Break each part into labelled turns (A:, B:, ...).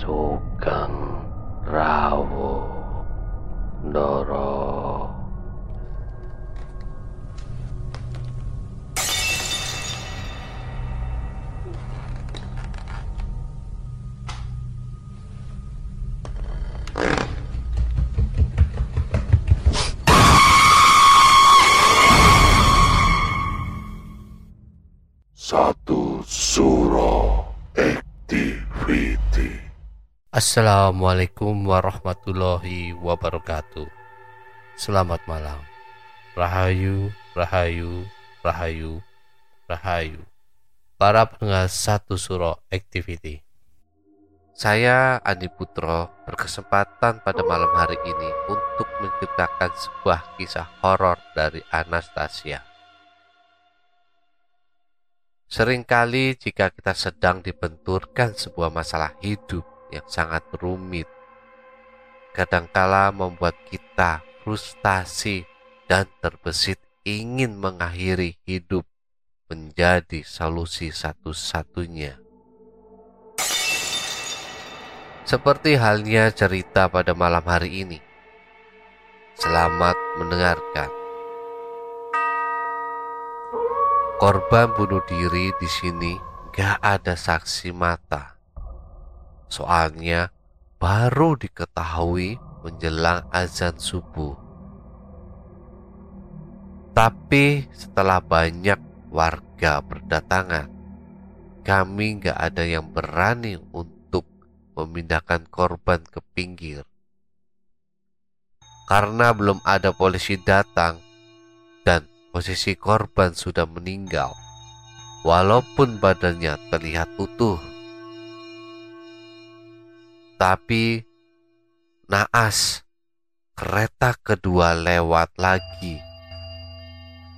A: Sugeng Rawo Ndoro Satu Suro Activity
B: Assalamualaikum warahmatullahi wabarakatuh. Selamat malam. Rahayu, rahayu, rahayu, rahayu. Para pendengar satu suro activity. Saya Andi Putro berkesempatan pada malam hari ini untuk menciptakan sebuah kisah horor dari Anastasia. Seringkali jika kita sedang dibenturkan sebuah masalah hidup yang sangat rumit, kadangkala membuat kita frustasi dan terbesit ingin mengakhiri hidup menjadi solusi satu-satunya. Seperti halnya cerita pada malam hari ini. Selamat mendengarkan. Korban bunuh diri di sini gak ada saksi mata. Soalnya baru diketahui menjelang azan subuh. Tapi setelah banyak warga berdatangan, kami gak ada yang berani untuk memindahkan korban ke pinggir. Karena belum ada polisi datang dan posisi korban sudah meninggal, walaupun badannya terlihat utuh. Tapi naas, kereta kedua lewat lagi.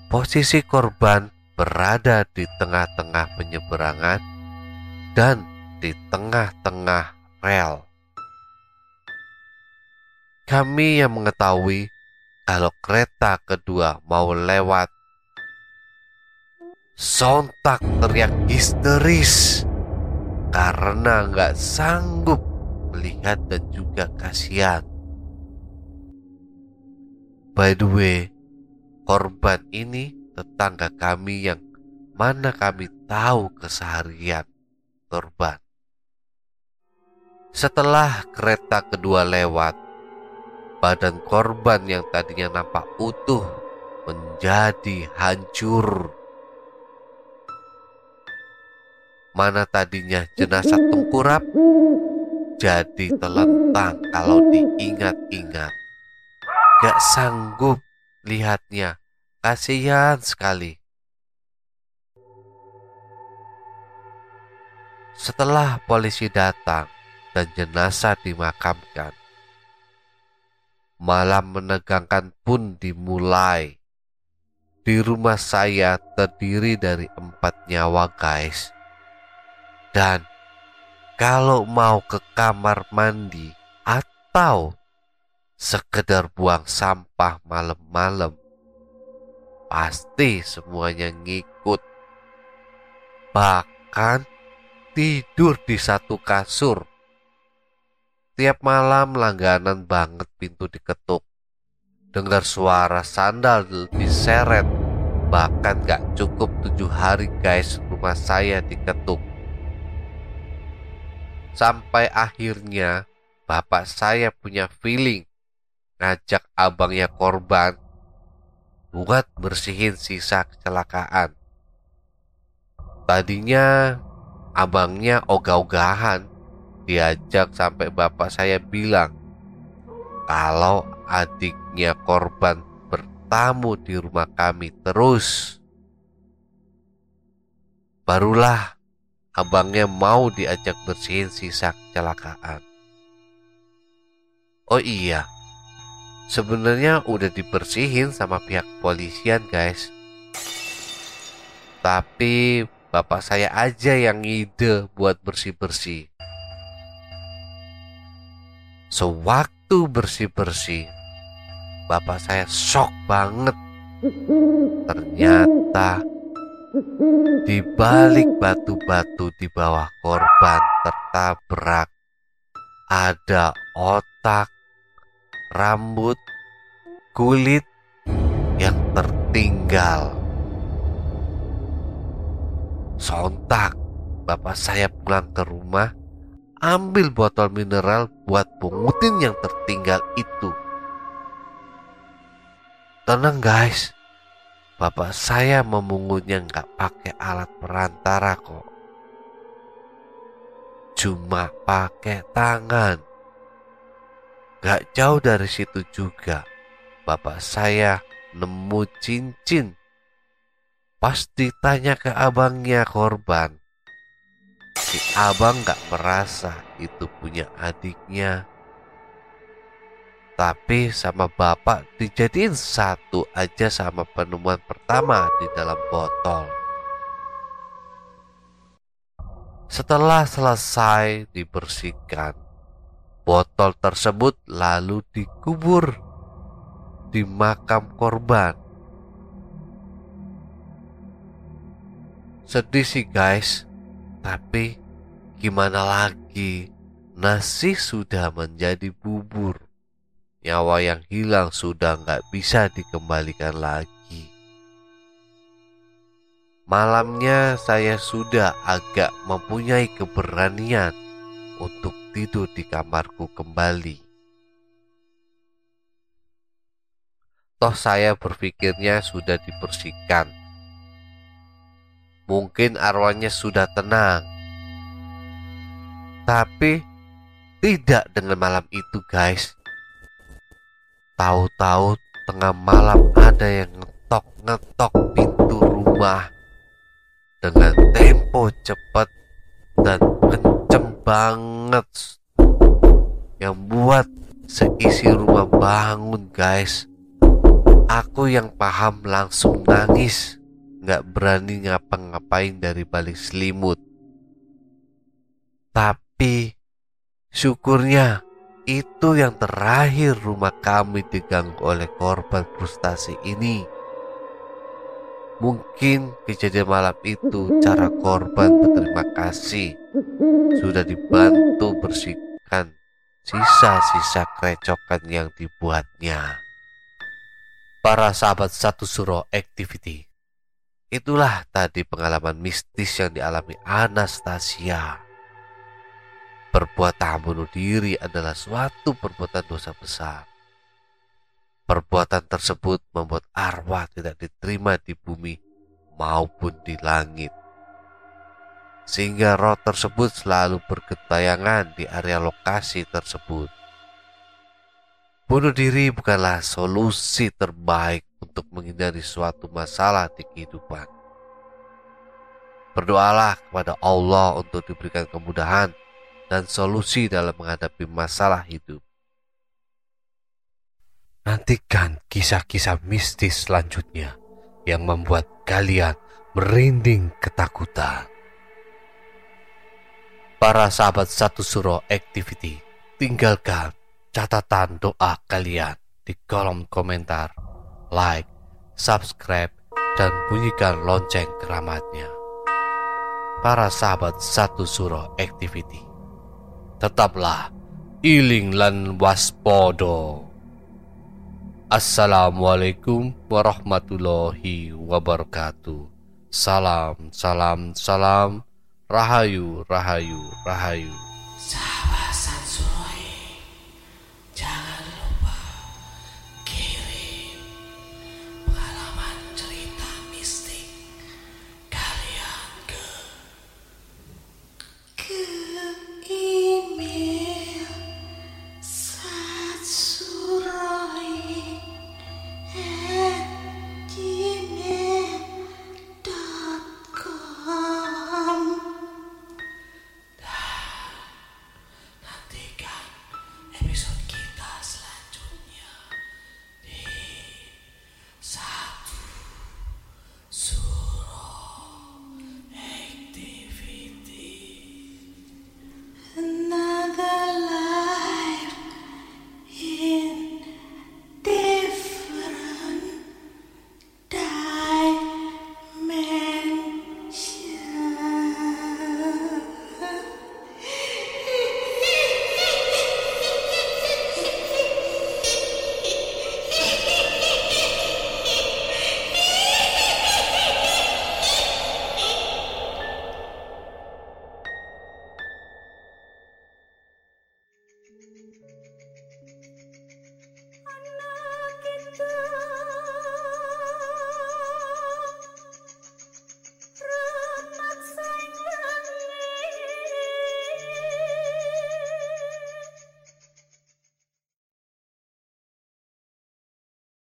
B: Posisi korban berada di tengah-tengah penyeberangan dan di tengah-tengah rel. Kami yang mengetahui kalau kereta kedua mau lewat. Sontak teriak histeris karena nggak sanggup melihat dan juga kasihan. By the way, korban ini tetangga kami yang mana kami tahu keseharian korban. Setelah kereta kedua lewat, badan korban yang tadinya nampak utuh menjadi hancur. Mana tadinya jenazah tengkurap jadi telentang kalau diingat-ingat. Gak sanggup lihatnya, kasihan sekali. Setelah polisi datang dan jenazah dimakamkan, malam menegangkan pun dimulai. Di rumah saya terdiri dari empat nyawa guys. Dan kalau mau ke kamar mandi atau sekedar buang sampah malam-malam, pasti semuanya ngikut. Bahkan tidur di satu kasur Tiap malam langganan banget pintu diketuk. Dengar suara sandal diseret. Bahkan gak cukup tujuh hari guys rumah saya diketuk. Sampai akhirnya bapak saya punya feeling ngajak abangnya korban buat bersihin sisa kecelakaan. Tadinya abangnya ogah-ogahan diajak sampai bapak saya bilang kalau adiknya korban bertamu di rumah kami terus. Barulah abangnya mau diajak bersihin sisa kecelakaan. Oh iya, sebenarnya udah dibersihin sama pihak polisian guys. Tapi bapak saya aja yang ide buat bersih-bersih. Sewaktu bersih-bersih, bapak saya shock banget. Ternyata di balik batu-batu di bawah korban tertabrak ada otak, rambut, kulit yang tertinggal. Sontak, bapak saya pulang ke rumah, ambil botol mineral buat pungutin yang tertinggal itu. Tenang guys, bapak saya memungutnya nggak pakai alat perantara kok. Cuma pakai tangan. Gak jauh dari situ juga, bapak saya nemu cincin. Pas ditanya ke abangnya korban, si abang gak merasa itu punya adiknya tapi sama bapak dijadiin satu aja sama penemuan pertama di dalam botol. Setelah selesai dibersihkan, botol tersebut lalu dikubur di makam korban. Sedih sih guys, tapi gimana lagi? Nasi sudah menjadi bubur nyawa yang hilang sudah nggak bisa dikembalikan lagi. Malamnya saya sudah agak mempunyai keberanian untuk tidur di kamarku kembali. Toh saya berpikirnya sudah dibersihkan. Mungkin arwahnya sudah tenang. Tapi tidak dengan malam itu guys. Tahu-tahu tengah malam ada yang ngetok-ngetok pintu rumah dengan tempo cepat dan kenceng banget yang buat seisi rumah bangun guys. Aku yang paham langsung nangis nggak berani ngapa-ngapain dari balik selimut tapi syukurnya itu yang terakhir rumah kami diganggu oleh korban frustasi ini. Mungkin kejadian malam itu cara korban berterima kasih sudah dibantu bersihkan sisa-sisa kerecokan yang dibuatnya. Para sahabat satu suro activity. Itulah tadi pengalaman mistis yang dialami Anastasia. Perbuatan bunuh diri adalah suatu perbuatan dosa besar. Perbuatan tersebut membuat arwah tidak diterima di bumi maupun di langit. Sehingga roh tersebut selalu bergentayangan di area lokasi tersebut. Bunuh diri bukanlah solusi terbaik untuk menghindari suatu masalah di kehidupan. Berdoalah kepada Allah untuk diberikan kemudahan dan solusi dalam menghadapi masalah hidup. Nantikan kisah-kisah mistis selanjutnya yang membuat kalian merinding ketakutan. Para sahabat satu suro activity, tinggalkan catatan doa kalian di kolom komentar, like, subscribe, dan bunyikan lonceng keramatnya. Para sahabat satu suro activity, tetaplah iling lan waspodo. Assalamualaikum warahmatullahi wabarakatuh. Salam, salam, salam. Rahayu, rahayu, rahayu.
C: Sahabat имя.